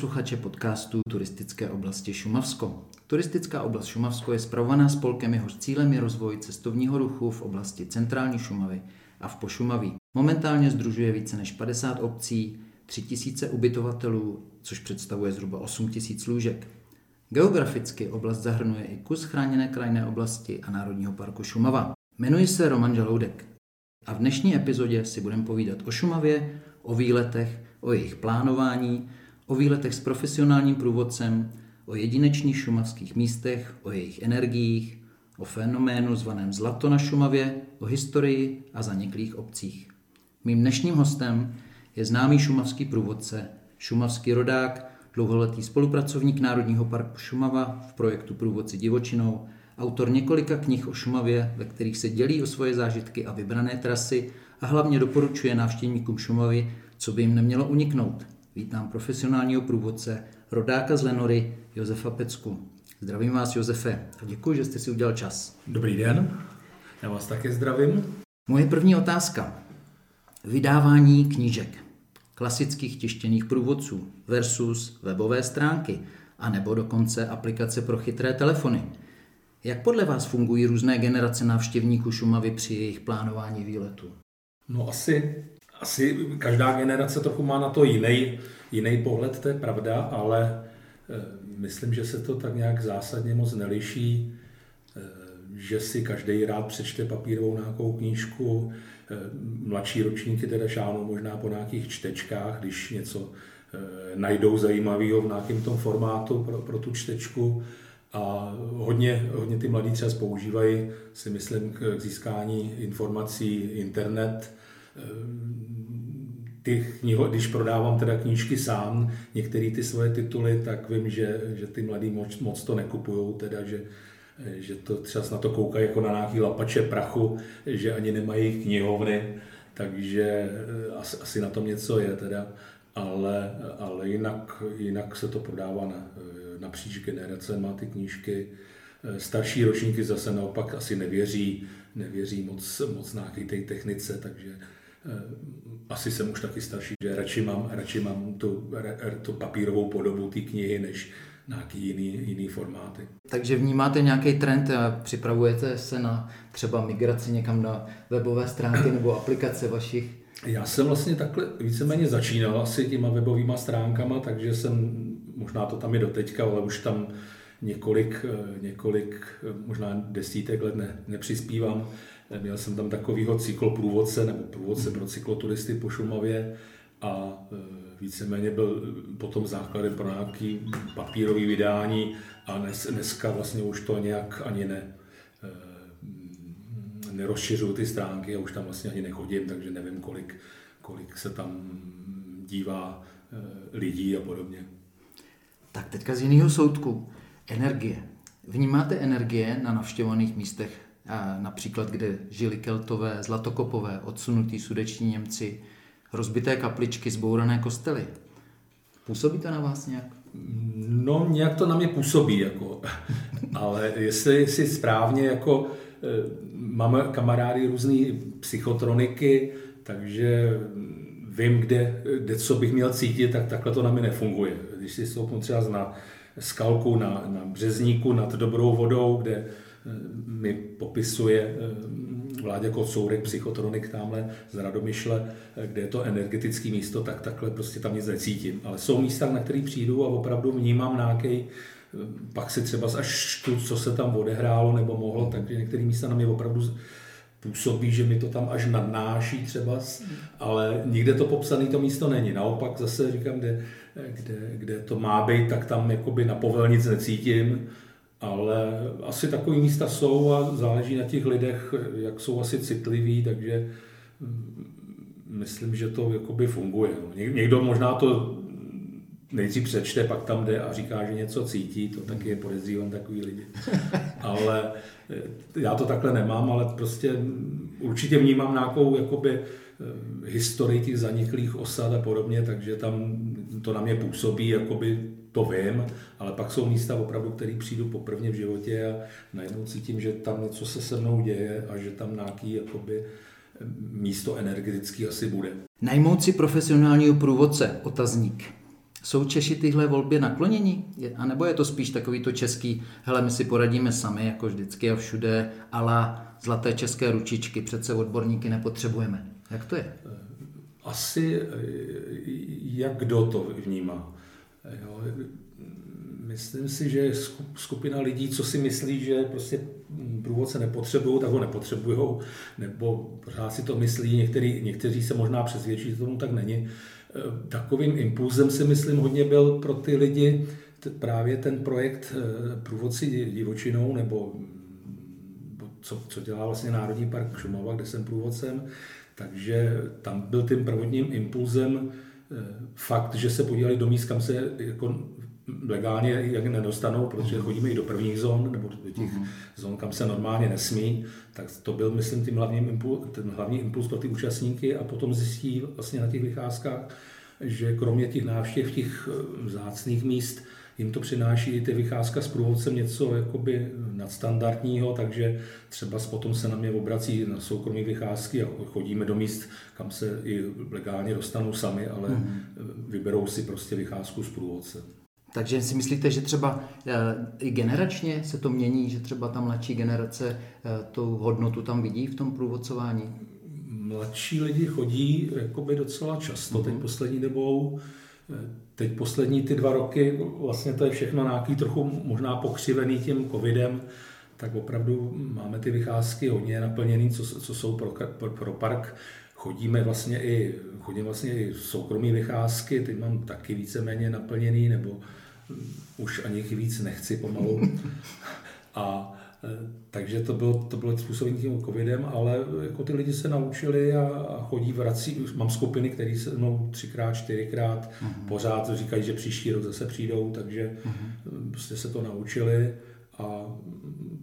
posluchače podcastu Turistické oblasti Šumavsko. Turistická oblast Šumavsko je spravovaná spolkem, jehož cílem je rozvoj cestovního ruchu v oblasti centrální Šumavy a v Pošumaví. Momentálně združuje více než 50 obcí, 3000 ubytovatelů, což představuje zhruba 8000 lůžek. Geograficky oblast zahrnuje i kus chráněné krajinné oblasti a Národního parku Šumava. Jmenuji se Roman Žaloudek a v dnešní epizodě si budeme povídat o Šumavě, o výletech, o jejich plánování, o výletech s profesionálním průvodcem, o jedinečných šumavských místech, o jejich energiích, o fenoménu zvaném Zlato na Šumavě, o historii a zaniklých obcích. Mým dnešním hostem je známý šumavský průvodce, šumavský rodák, dlouholetý spolupracovník Národního parku Šumava v projektu Průvodci divočinou, autor několika knih o Šumavě, ve kterých se dělí o svoje zážitky a vybrané trasy a hlavně doporučuje návštěvníkům Šumavy, co by jim nemělo uniknout. Vítám profesionálního průvodce, rodáka z Lenory, Josefa Pecku. Zdravím vás, Josefe, a děkuji, že jste si udělal čas. Dobrý den, já vás také zdravím. Moje první otázka. Vydávání knížek, klasických tištěných průvodců versus webové stránky, a nebo dokonce aplikace pro chytré telefony. Jak podle vás fungují různé generace návštěvníků Šumavy při jejich plánování výletu? No asi, asi každá generace trochu má na to jiný, jiný pohled, to je pravda, ale eh, myslím, že se to tak nějak zásadně moc neliší, eh, že si každý rád přečte papírovou nějakou knížku, eh, mladší ročníky teda šáhnou možná po nějakých čtečkách, když něco najdou zajímavého v nějakém tom formátu pro, pro tu čtečku. A hodně, hodně ty mladí třeba používají, si myslím, k získání informací internet. Ty kniho, když prodávám teda knížky sám, některé ty svoje tituly, tak vím, že, že ty mladí moc, moc to nekupují, teda, že, že to třeba na to koukají jako na nějaký lapače prachu, že ani nemají knihovny, takže eh, asi, asi na tom něco je teda, ale, ale jinak, jinak se to prodává na, napříč má ty knížky. Eh, starší ročníky zase naopak asi nevěří, nevěří moc, moc nějaké té technice, takže eh, asi jsem už taky starší, že radši mám, radši mám tu, tu papírovou podobu té knihy, než nějaký jiný, jiný formáty. Takže vnímáte nějaký trend a připravujete se na třeba migraci někam na webové stránky nebo aplikace vašich? Já jsem vlastně takhle víceméně začínal asi těma webovými stránkama, takže jsem možná to tam je doteďka, ale už tam několik, eh, několik eh, možná desítek let ne, nepřispívám. Měl jsem tam takovýho cykloprůvodce nebo průvodce pro cykloturisty po Šumavě a víceméně byl potom základem pro nějaký papírový vydání a dnes, dneska vlastně už to nějak ani ne, nerozšiřuju ty stránky a už tam vlastně ani nechodím, takže nevím, kolik, kolik se tam dívá lidí a podobně. Tak teďka z jiného soudku. Energie. Vnímáte energie na navštěvovaných místech, například kde žili keltové, zlatokopové, odsunutí sudeční Němci, rozbité kapličky, zbourané kostely. Působí to na vás nějak? No, nějak to na mě působí, jako. ale jestli si správně, jako e, máme kamarády různé psychotroniky, takže vím, kde, kde co bych měl cítit, tak takhle to na mě nefunguje. Když si stoupnu třeba na skalku na, na březníku nad dobrou vodou, kde eh, mi popisuje eh, Vládě Kocourek, psychotronik tamhle z Radomyšle, eh, kde je to energetické místo, tak takhle prostě tam nic necítím. Ale jsou místa, na které přijdu a opravdu vnímám nějaký pak si třeba až tu, co se tam odehrálo nebo mohlo, takže některé místa na mě opravdu působí, že mi to tam až nadnáší třeba, ale nikde to popsané to místo není. Naopak zase říkám, kde, kde, kde to má být, tak tam jakoby na povel nic necítím, ale asi takové místa jsou a záleží na těch lidech, jak jsou asi citliví, takže mm, myslím, že to jakoby funguje. Někdo možná to nejdřív přečte, pak tam jde a říká, že něco cítí, to taky je podezřívám takový lidi. Ale eh, já to takhle nemám, ale prostě určitě vnímám nějakou jakoby, eh, historii těch zaniklých osad a podobně, takže tam to na mě působí, jakoby to vím, ale pak jsou místa opravdu, které přijdu poprvé v životě a najednou cítím, že tam něco se se mnou děje a že tam nějaký jakoby, místo energetický asi bude. Najmout si profesionálního průvodce, otazník. Jsou Češi tyhle volby naklonění? A nebo je to spíš takový to český, hele, my si poradíme sami, jako vždycky a všude, ale zlaté české ručičky, přece odborníky nepotřebujeme. Jak to je? Asi jak kdo to vnímá. Jo, myslím si, že skupina lidí, co si myslí, že prostě průvodce nepotřebují, tak ho nepotřebují, nebo pořád si to myslí, některý, někteří se možná přesvědčí, že tomu tak není. Takovým impulzem si myslím hodně byl pro ty lidi právě ten projekt eh, Průvodci divočinou, nebo co, co dělá vlastně Národní park Šumava, kde jsem průvodcem, takže tam byl tím prvotním impulzem eh, fakt, že se podívali do míst, kam se jako legálně jak nedostanou, protože mhm. chodíme i do prvních zón, nebo do těch uh-huh. zón, kam se normálně nesmí, tak to byl, myslím, tím hlavním impuls, ten hlavní impuls pro ty účastníky a potom zjistí vlastně na těch vycházkách, že kromě těch návštěv těch eh, vzácných míst, jim to přináší i ty vycházka s průvodcem něco jakoby nadstandardního, takže třeba potom se na mě obrací na soukromé vycházky a chodíme do míst, kam se i legálně dostanou sami, ale mm. vyberou si prostě vycházku s průvodcem. Takže si myslíte, že třeba eh, i generačně se to mění, že třeba ta mladší generace eh, tu hodnotu tam vidí v tom průvodcování? Mladší lidi chodí jakoby docela často mm-hmm. teď poslední dobou. Eh, teď poslední ty dva roky, vlastně to je všechno nějaký trochu možná pokřivený tím covidem, tak opravdu máme ty vycházky hodně naplněný, co, co jsou pro, pro, pro park. Chodíme vlastně i, chodím vlastně i soukromí vycházky, teď mám taky víceméně naplněný, nebo už ani víc nechci pomalu. A e, takže to bylo, to bylo způsobené tím covidem, ale jako ty lidi se naučili a, a chodí, vrací, mám skupiny, které se mnou třikrát, čtyřikrát, uh-huh. pořád říkají, že příští rok zase přijdou, takže uh-huh. prostě se to naučili a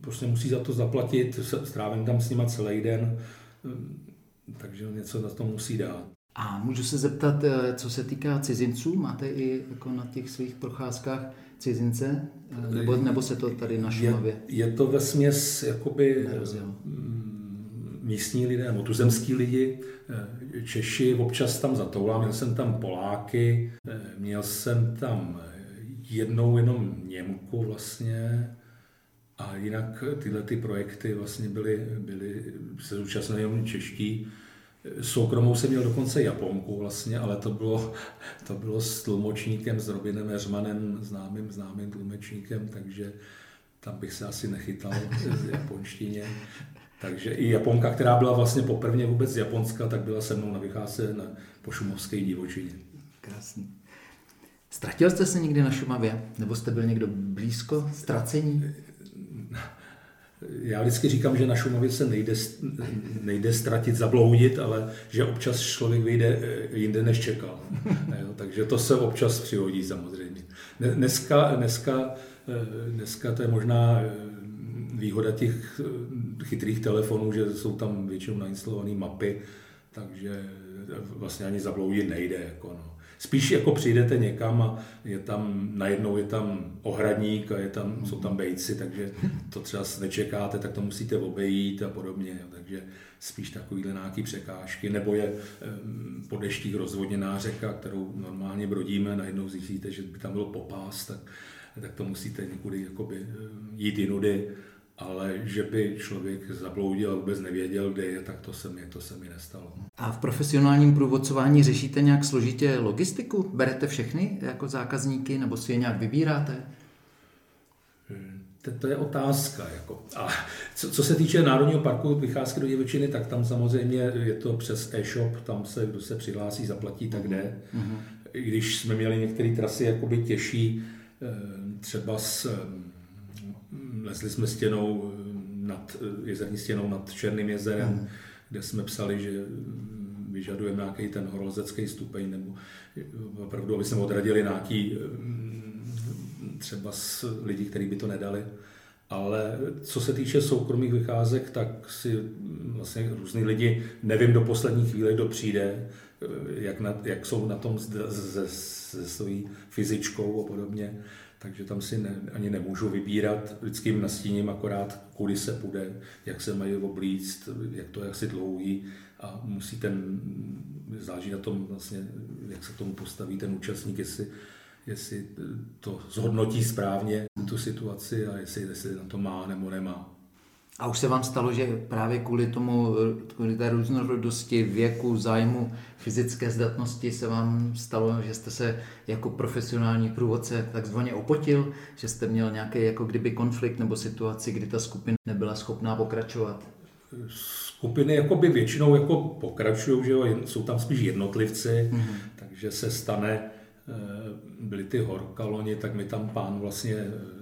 prostě musí za to zaplatit, strávím tam s nima celý den, takže něco za to musí dát. A můžu se zeptat, eh, co se týká cizinců, máte i jako na těch svých procházkách cizince, eh, nebo, nebo se to tady na Šumavě? Je, je to ve směs jakoby mm, místní lidé, nebo tuzemský lidi, eh, Češi, občas tam zatoulám, měl jsem tam Poláky, měl jsem tam jednou jenom Němku vlastně, a jinak tyhle ty projekty vlastně byly, byly se zúčastnili jenom čeští, Soukromou jsem měl dokonce Japonku vlastně, ale to bylo, to bylo s tlumočníkem, s Robinem Eřmanem, známým, známým tlumočníkem, takže tam bych se asi nechytal z japonštině. Takže i Japonka, která byla vlastně poprvé vůbec z Japonska, tak byla se mnou na vycházce na pošumovské divočině. Krásný. Ztratil jste se někdy na Šumavě? Nebo jste byl někdo blízko ztracení? Já vždycky říkám, že na Šumavě se nejde, nejde ztratit, zabloudit, ale že občas člověk vyjde eh, jinde, než čekal. Jo, takže to se občas přihodí samozřejmě. Dneska, dneska, eh, dneska to je možná eh, výhoda těch chytrých telefonů, že jsou tam většinou nainstalované mapy, takže vlastně ani zabloudit nejde. Jako no spíš jako přijdete někam a je tam, najednou je tam ohradník a je tam, jsou tam bejci, takže to třeba nečekáte, tak to musíte obejít a podobně. Takže spíš takovýhle nějaký překážky, nebo je po deštích rozvodněná řeka, kterou normálně brodíme, najednou zjistíte, že by tam bylo popás, tak, tak to musíte někudy jít jinudy ale že by člověk zabloudil a vůbec nevěděl, kde je, tak to se mi, to se mi nestalo. A v profesionálním průvodcování řešíte nějak složitě logistiku? Berete všechny jako zákazníky nebo si je nějak vybíráte? To, to je otázka. Jako. A co, co se týče Národního parku Vycházky do divočiny, tak tam samozřejmě je to přes e-shop, tam se, kdo se přihlásí, zaplatí, tak jde. Mm-hmm. Když jsme měli některé trasy jakoby těžší, eh, třeba s lezli jsme stěnou nad, jezerní stěnou nad Černým jezerem, mm. kde jsme psali, že vyžadujeme nějaký ten horolezecký stupeň, nebo opravdu, aby jsme odradili nějaký třeba s lidí, kteří by to nedali. Ale co se týče soukromých vycházek, tak si vlastně různí lidi, nevím do poslední chvíle, kdo přijde, jak, na, jak jsou na tom se svojí fyzičkou a podobně takže tam si ne, ani nemůžu vybírat, vždycky jim nastíním akorát, kudy se půjde, jak se mají oblíct, jak to je asi dlouhý a musí ten, záleží na tom vlastně, jak se k tomu postaví ten účastník, jestli jestli to zhodnotí správně tu situaci a jestli, jestli na to má nebo nemá. A už se vám stalo, že právě kvůli tomu, kvůli té různorodosti věku, zájmu, fyzické zdatnosti se vám stalo, že jste se jako profesionální průvodce takzvaně opotil, že jste měl nějaký jako kdyby konflikt nebo situaci, kdy ta skupina nebyla schopná pokračovat? Skupiny jakoby většinou jako pokračují, že jo, jsou tam spíš jednotlivci, mm-hmm. takže se stane, eh, byly ty horkaloni, tak mi tam pán vlastně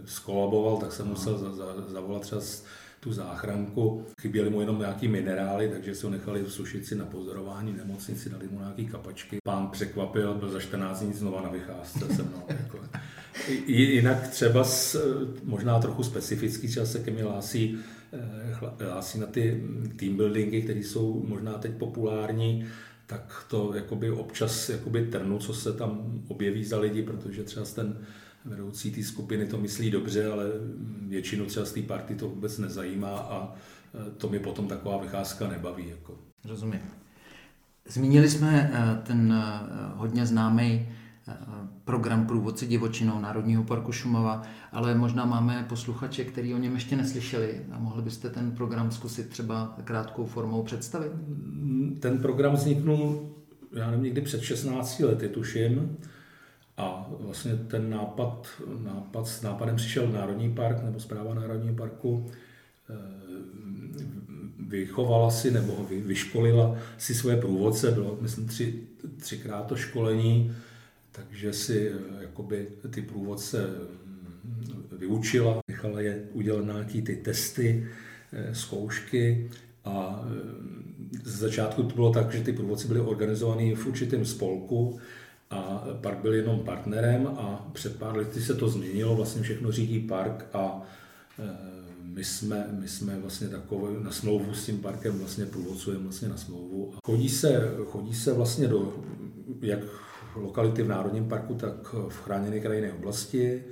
skolaboval, tak jsem musel za, za, zavolat třeba tu záchranku. Chyběly mu jenom nějaký minerály, takže se ho nechali v sušici na pozorování nemocnici, dali mu nějaký kapačky. Pán překvapil, byl za 14 dní znova na vycházce se mnou. Jako. Jinak třeba s, možná trochu specifický čas se ke mně hlásí, eh, hlásí na ty team buildingy, které jsou možná teď populární, tak to jakoby občas jakoby trnu, co se tam objeví za lidi, protože třeba ten vedoucí té skupiny to myslí dobře, ale většinu třeba z té party to vůbec nezajímá a e, to mi potom taková vycházka nebaví. Jako. Rozumím. Zmínili jsme e, ten e, hodně známý program Průvodci divočinou Národního parku Šumava, ale možná máme posluchače, který o něm ještě neslyšeli a mohli byste ten program zkusit třeba krátkou formou představit? Ten program vzniknul, já nevím, někdy před 16 lety, tuším, a vlastně ten nápad, nápad s nápadem přišel Národní park nebo zpráva Národního parku, eh, vychovala si nebo vyškolila si svoje průvodce, bylo myslím tři, třikrát to školení, takže si eh, jakoby ty průvodce mm, vyučila, nechala je udělat nějaký ty testy, eh, zkoušky. A z začátku to bylo tak, že ty průvodci byly organizovaný v určitém spolku, a park byl jenom partnerem a před pár lety se to změnilo, vlastně všechno řídí park a e, my jsme, my jsme vlastně takové na smlouvu s tím parkem vlastně průvodcujeme vlastně na smlouvu. A chodí se, chodí se vlastně do jak lokality v Národním parku, tak v chráněné krajinné oblasti.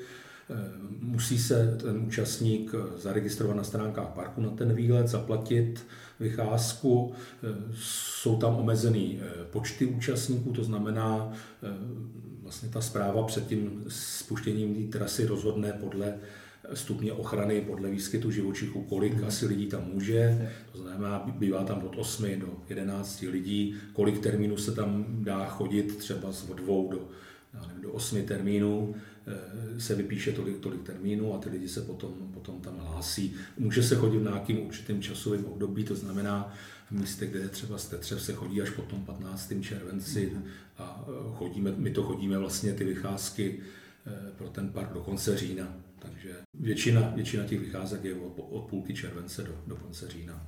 E, musí se ten účastník zaregistrovat na stránkách parku na ten výlet, zaplatit vycházku. Eh, jsou tam omezený eh, počty účastníků, to znamená, eh, vlastně ta zpráva před tím spuštěním té trasy rozhodne podle stupně ochrany, podle výskytu živočichů, kolik mm. asi lidí tam může. To znamená, bývá tam od 8 do 11 lidí, kolik termínů se tam dá chodit, třeba z dvou do, nevím, do 8 termínů Eh, se vypíše tolik, tolik termínů a ty lidi se potom, potom tam hlásí. Může se chodit v nějakým určitým časovým období, to znamená v místě, kde je třeba z Tetřev, se chodí až po tom 15. červenci a eh, chodíme, my to chodíme vlastně ty vycházky eh, pro ten park do konce října. Takže většina, většina těch vycházek je od, od půlky července do, do konce října.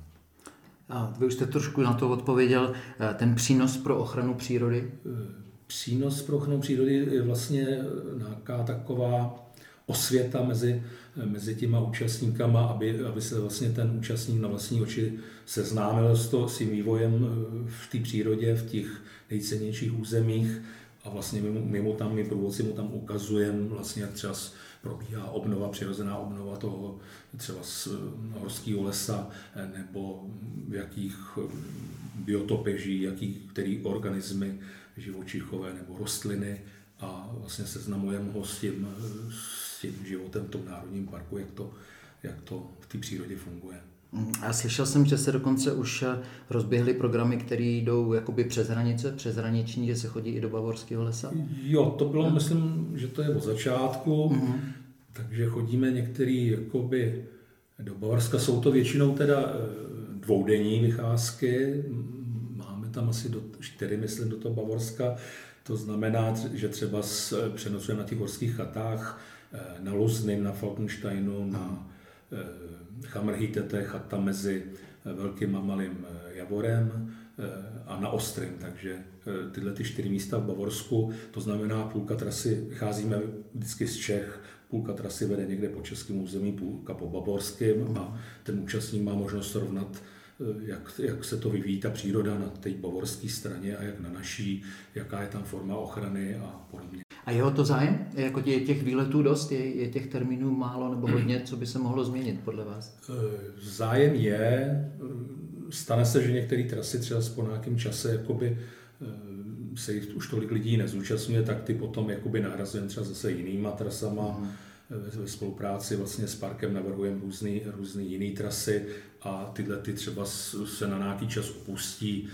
A vy už jste trošku na to odpověděl. Ten přínos pro ochranu přírody? Přínos pro ochranu přírody je vlastně nějaká taková osvěta mezi, mezi těma účastníkama, aby, aby se vlastně ten účastník na vlastní oči seznámil s, to, s tím vývojem eh, v té přírodě, v těch nejcennějších územích. A vlastně my mu tam, my průvodci mu tam ukazujeme vlastně, jak třeba probíhá obnova, přirozená obnova toho třeba z eh, horského lesa, eh, nebo v jakých biotopech žijí, jaký, který organismy živočichové nebo rostliny a vlastně seznamujeme ho s tím, s tím životem v tom národním parku, jak to, jak to v té přírodě funguje. Mm, a slyšel jsem, že se dokonce už rozběhly programy, které jdou jakoby přes hranice, přes hraniční, že se chodí i do Bavorského lesa? Jo, to bylo, myslím, že to je od začátku, mm-hmm. takže chodíme některý jakoby do Bavorska, jsou to většinou teda eh, dvoudenní vycházky, tam asi do čtyři, myslím, do toho Bavorska. To znamená, že třeba přenosujeme na těch horských chatách eh, na Luzným, na Falkensteinu, na eh, Chamrhítete, chata mezi eh, Velkým a Malým Javorem a na Ostrým. Takže tyhle ty čtyři místa v Bavorsku, to znamená půlka trasy, vycházíme vždycky z Čech, půlka trasy vede někde po českém území, půlka po bavorském a ten účastník má možnost srovnat Eh, jak, jak se to vyvíjí ta příroda na té bavorské straně a jak na naší, jaká je tam forma ochrany a podobně. A jeho to zájem? Jako je těch výletů dost? Je, je těch termínů málo nebo hodně? Co by se mohlo změnit podle vás? Eh, zájem je. Stane se, že některé trasy třeba po nějakém čase jakoby eh, se jich už tolik lidí nezúčastňuje, tak ty potom jakoby nahrazujeme třeba zase jinýma trasama. Mm. Ve spolupráci vlastně s parkem navrhujeme různý, různý jiný trasy a tyhle ty třeba se na nějaký čas opustí.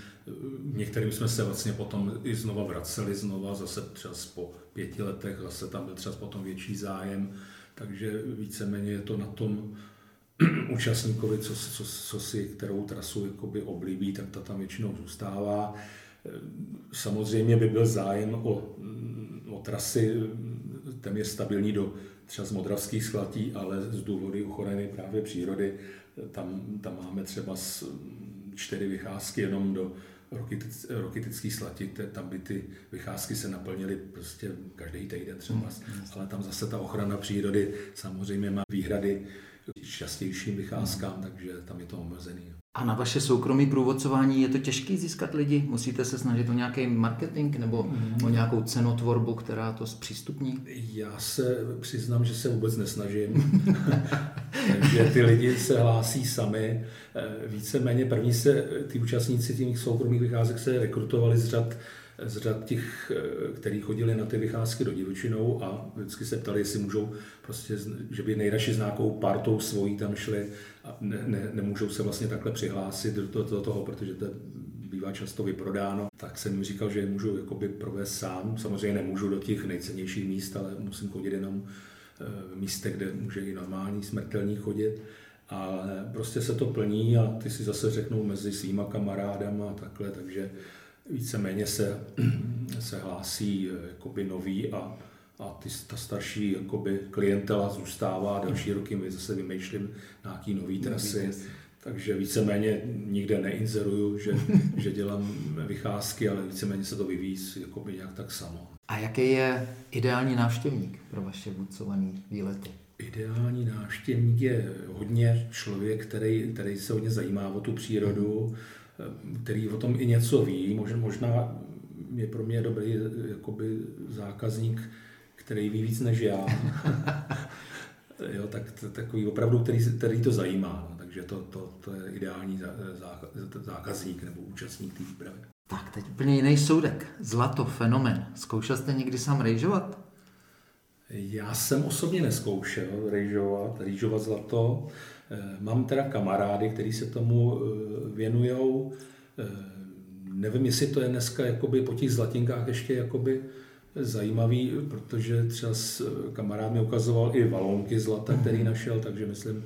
Některým jsme se vlastně potom i znova vraceli, znova zase třeba po pěti letech, zase tam byl třeba potom větší zájem, takže víceméně je to na tom účastníkovi, co, co, co si kterou trasu jakoby oblíbí, tak ta tam většinou zůstává. Samozřejmě by byl zájem o, o trasy téměř stabilní do třeba z Modravských schlatí, ale z důvody ochrany právě přírody, tam, tam máme třeba z čtyři vycházky jenom do rokitický slatí, tam by ty vycházky se naplnily prostě každý týden třeba, mm, ale tam zase ta ochrana přírody samozřejmě má výhrady častějším vycházkám, mm. takže tam je to omezený. A na vaše soukromí průvodcování je to těžké získat lidi? Musíte se snažit o nějaký marketing nebo mm. o nějakou cenotvorbu, která to zpřístupní? Já se přiznám, že se vůbec nesnažím. Takže ty lidi se hlásí sami. Eh, víceméně první se, ty účastníci těch soukromých vycházek se rekrutovali z řad z řad těch, eh, kteří chodili na ty vycházky do divočinou a vždycky se ptali, jestli můžou prostě, že by nejradši s nějakou partou svojí tam šli a ne, ne, nemůžou se vlastně takhle přihlásit do, do, do toho, protože to bývá často vyprodáno, tak jsem mi říkal, že můžu jakoby provést sám. Samozřejmě nemůžu do těch nejcennějších míst, ale musím chodit jenom eh, v místech, kde může i normální smrtelník chodit. Ale prostě se to plní a ty si zase řeknou mezi svýma kamarádama a takhle, takže víceméně se, se hlásí eh, jakoby noví a, a ty, ta starší jakoby klientela zůstává další roky, my zase vymýšlím nějaký nový trasy, takže víceméně nikde neinzeruju, že, že dělám vycházky, ale víceméně se to vyvíjí jakoby nějak tak samo. A jaký je ideální návštěvník pro vaše vůdcované výlety? Ideální návštěvník je hodně člověk, který, který se hodně zajímá o tu přírodu, mm který o tom i něco ví. Možná, je pro mě dobrý jakoby zákazník, který ví víc než já. jo, tak takový opravdu, který, který to zajímá. No, takže to, to, to je ideální zákazník nebo účastník té výpravy. Tak, teď úplně jiný soudek. Zlato, fenomen. Zkoušel jste někdy sám rejžovat? Já jsem osobně neskoušel rejžovat, rejžovat zlato. Eh, mám teda kamarády, kteří se tomu eh, věnují. Eh, nevím, jestli to je dneska jakoby po těch zlatinkách ještě jakoby zajímavý, protože třeba kamarád mi ukazoval i valonky zlata, který mhm. našel, takže myslím,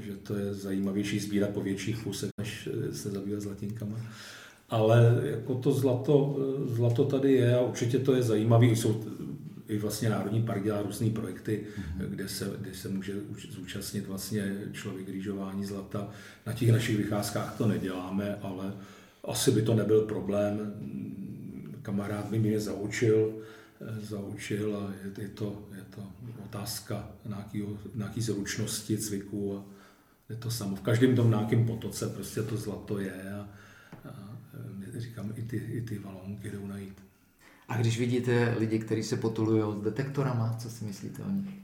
že to je zajímavější sbírat po větších kusech, než se zabývat zlatinkama. Ale jako to zlato, zlato tady je a určitě to je zajímavé. Jsou i vlastně Národní park dělá různé projekty, mm-hmm. kde, se, kde se může zúčastnit vlastně člověk rýžování zlata. Na těch našich vycházkách to neděláme, ale asi by to nebyl problém. Kamarád by mě zaučil, zaučil a je, je, to, je to otázka nějaký zručnosti, cviku a je to samo. V každém tom nějakém potoce prostě to zlato je a, a říkám, i ty, i ty valonky jdou najít. A když vidíte lidi, kteří se potulují s detektorama, co si myslíte o nich?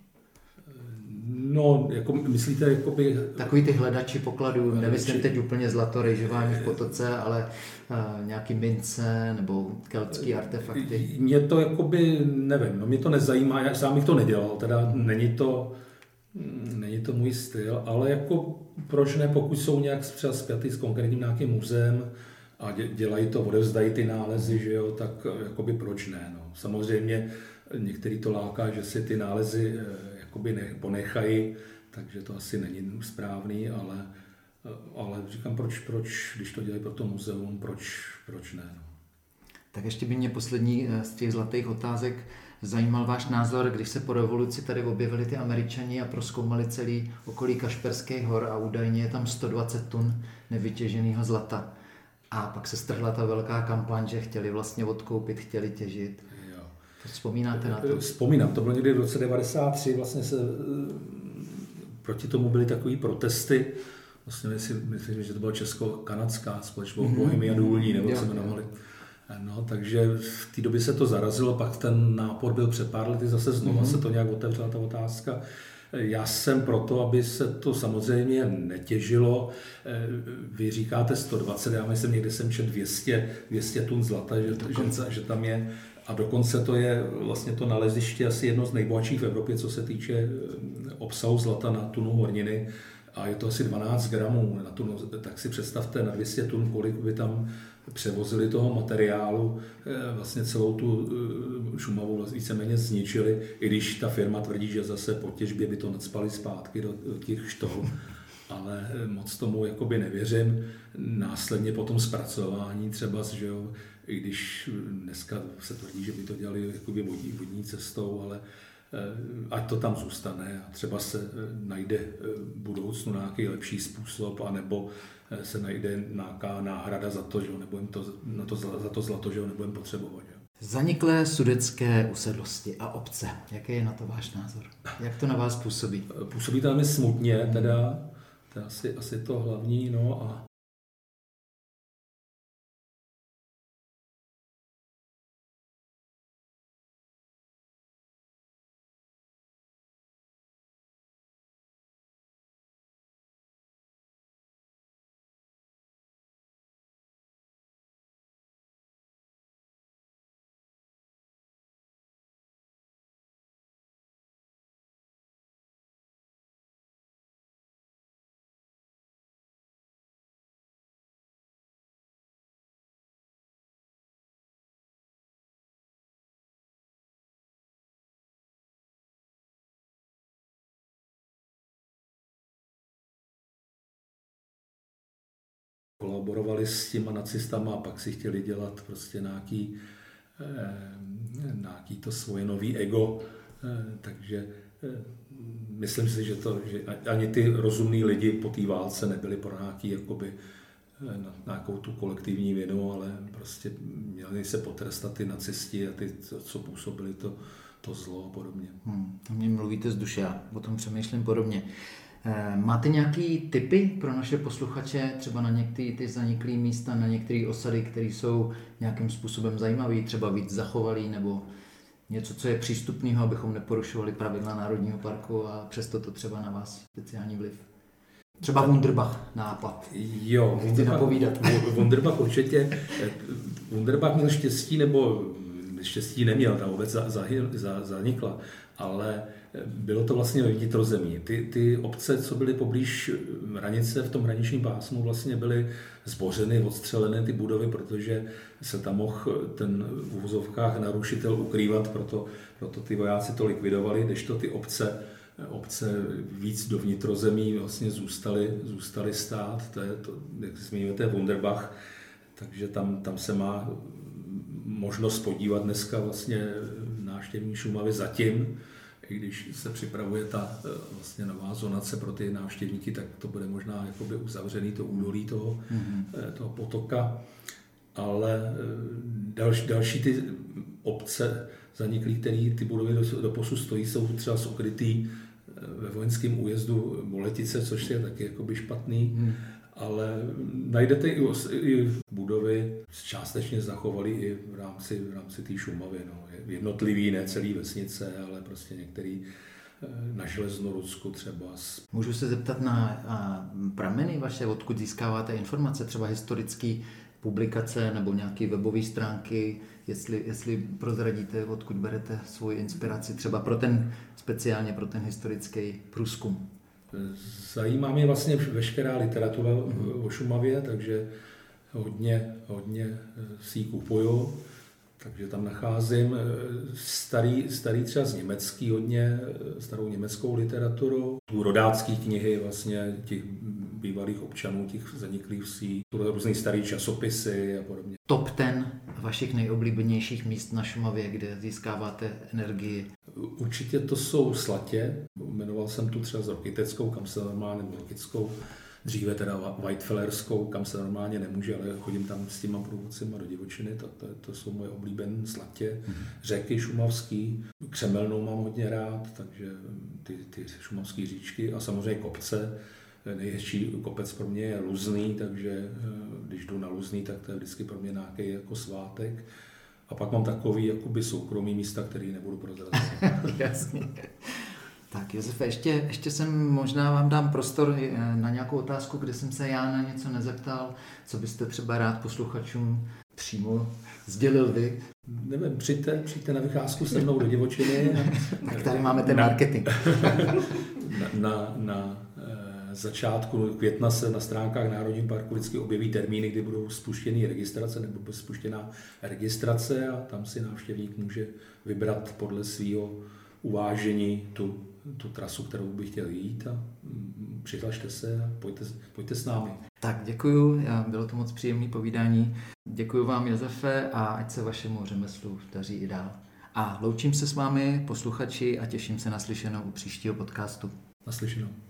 No, jako myslíte, jakoby... Takový ty hledači pokladů, nemyslím teď úplně zlato, rejžování v potoce, ale uh, nějaký mince nebo keltský artefakty. Mě to jakoby, nevím, no mě to nezajímá, já sám bych to nedělal, teda hmm. není to, není to můj styl, ale jako proč ne, pokud jsou nějak třeba spjatý s konkrétním nějakým muzeem, a dělají to, odevzdají ty nálezy, že jo, tak eh, jakoby proč ne. No. Samozřejmě některý to láká, že si ty nálezy eh, jakoby ne, ponechají, takže to asi není správný, ale, eh, ale říkám, proč, proč, když to dělají pro to muzeum, proč, proč ne. No. Tak ještě by mě poslední z těch zlatých otázek zajímal váš názor, když se po revoluci tady objevili ty američani a proskoumali celý okolí Kašperských hor a údajně je tam 120 tun nevytěženého zlata. A pak se strhla ta velká kampaň, že chtěli vlastně odkoupit, chtěli těžit. Jo. To vzpomínáte na to? Vzpomínám, to bylo někdy v roce 93, vlastně se proti tomu byly takové protesty, vlastně si, myslím, že to byla česko-kanadská společnost mm-hmm. Bohemia Důlní, nebo jak se jmenovali. No, takže v té době se to zarazilo, pak ten nápor byl před pár lety zase znovu, mm-hmm. se to nějak otevřela ta otázka. Já jsem proto, aby se to samozřejmě netěžilo. Vy říkáte 120, já myslím, někde jsem čet 200, 200 tun zlata, že, že, že tam je a dokonce to je vlastně to naleziště asi jedno z nejbohatších v Evropě, co se týče eh, obsahu zlata na tunu horniny. A je to asi 12 gramů na tunu. Tak si představte na 200 tun, kolik by tam převozili toho materiálu, eh, vlastně celou tu eh, Šumavu víceméně zničili, i když ta firma tvrdí, že zase po těžbě by to nadspali zpátky do, těch štol ale moc tomu jakoby nevěřím. Následně po tom zpracování třeba, že jo, i když dneska se tvrdí, že by to dělali jakoby vodní, vodní cestou, ale eh, ať to tam zůstane a třeba se eh, najde eh, v budoucnu nějaký lepší způsob, anebo se najde nějaká náhrada za to, že ho nebudem to, na to, za to zlato, že ho nebudeme potřebovat. Že? Zaniklé sudecké usedlosti a obce. Jaký je na to váš názor? Jak to na vás působí? Působí to na mě smutně, teda, to je asi, asi to hlavní, no a kolaborovali s těma nacistama a pak si chtěli dělat prostě nějaký, eh, nějaký to svoje nový ego, eh, takže eh, myslím si, že, to, že ani ty rozumní lidi po té válce nebyli pro nějaký jakoby, na nějakou tu kolektivní vinu, ale prostě měli se potrestat ty nacisti a ty, co působili to, to zlo a podobně. Hmm, to mě mluvíte z duše, já o tom přemýšlím podobně. Eh, máte nějaký typy pro naše posluchače, třeba na některé ty zaniklé místa, na některé osady, které jsou nějakým způsobem zajímavé, třeba víc zachovalý, nebo něco, co je přístupného, abychom neporušovali pravidla Národního parku a přesto to třeba na vás speciální vliv? Třeba Wunderbach nápad. Jo, Wunderbach, Wunderbach určitě. Eh, Wunderbach měl štěstí, nebo štěstí neměl, ta obec zanikla, ale bylo to vlastně ve vnitrozemí. Ty, ty obce, co byly poblíž hranice v tom hraničním pásmu, vlastně byly zbořeny, odstřelené ty budovy, protože se tam mohl ten v úvozovkách narušitel ukrývat, proto, proto ty vojáci to likvidovali, kdežto ty obce obce víc do vnitrozemí vlastně zůstaly, zůstaly stát, to je to, jak zmiňujete, Wunderbach, takže tam, tam se má možnost podívat dneska vlastně návštěvní Šumavy zatím, i když se připravuje ta eh, vlastně nová zonace pro ty návštěvníky, tak to bude možná jakoby uzavřený to údolí toho, mm-hmm. toho potoka. Ale eh, další, další ty obce zaniklý, které ty budovy do, do posud stojí, jsou třeba ukrytý ve vojenském újezdu Boletice, což je taky jakoby špatný. Mm ale najdete i, i budovy, částečně zachovali i v rámci, v rámci té Šumavy. No. Jednotlivý, ne celý vesnice, ale prostě některý eh, na Železnorudsku třeba. Můžu se zeptat na prameny vaše, odkud získáváte informace, třeba historické publikace nebo nějaké webové stránky, jestli, jestli prozradíte, odkud berete svoji inspiraci, třeba pro ten, speciálně pro ten historický průzkum. Zajímá mě vlastně veškerá literatura o Šumavě, takže hodně, hodně eh, si ji kupuju, takže tam nacházím eh, starý, starý třeba z německý hodně, eh, starou německou literaturu, tu rodácké knihy vlastně těch bývalých občanů, těch zaniklých vsí, různé staré časopisy a podobně. Top ten vašich nejoblíbenějších míst na Šumavě, kde získáváte energii? Určitě to jsou slatě. Jmenoval jsem tu třeba Rokiteckou, kam se normálně, nebo Rokickou, dříve teda Whitefellerskou, kam se normálně nemůže, ale chodím tam s těma průvodcima do divočiny, to, to, to jsou moje oblíbené slatě. Mm-hmm. Řeky šumavský, Křemelnou mám hodně rád, takže ty, ty šumavské říčky a samozřejmě kopce, nejhezčí kopec pro mě je Luzný, takže eh, když jdu na Luzný, tak to je vždycky pro mě nějaký jako svátek. A pak mám takový jakoby soukromý místa, který nebudu prozrazovat. Jasně. Tak Josefe, ještě, ještě jsem možná vám dám prostor eh, na nějakou otázku, kde jsem se já na něco nezeptal, co byste třeba rád posluchačům přímo sdělil vy. Nevím, přijďte, přijďte na vycházku se mnou do divočiny. tak tady máme ten marketing. na, na, na eh, začátku května se na stránkách Národního parku vždycky objeví termíny, kdy budou spuštěny registrace nebo bude spuštěná registrace a tam si návštěvník může vybrat podle svého uvážení tu tu trasu, kterou bych chtěl jít a mm, přihlašte se a pojďte, pojďte s námi. Tak děkuju, bylo to moc příjemné povídání. Děkuji vám Josefe a ať se vašemu řemeslu daří i dál. A loučím se s vámi, posluchači, a těším se na slyšenou u příštího podcastu. Naslyšenou.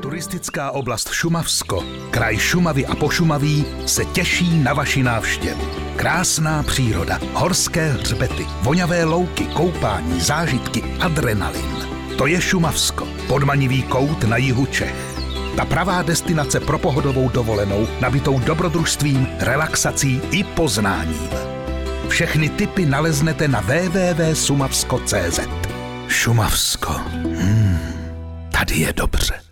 Turistická oblast Šumavsko, kraj Šumavy a Pošumaví se těší na vaši návštěvu. Krásná příroda, horské hřbety, voňavé louky, koupání, zážitky, adrenalin. To je Šumavsko, podmanivý kout na jihu Čech. Ta pravá destinace pro pohodovou dovolenou, nabitou dobrodružstvím, relaxací i poznáním. Všechny typy naleznete na www.sumavsko.cz Šumavsko. Hmm, tady je dobře.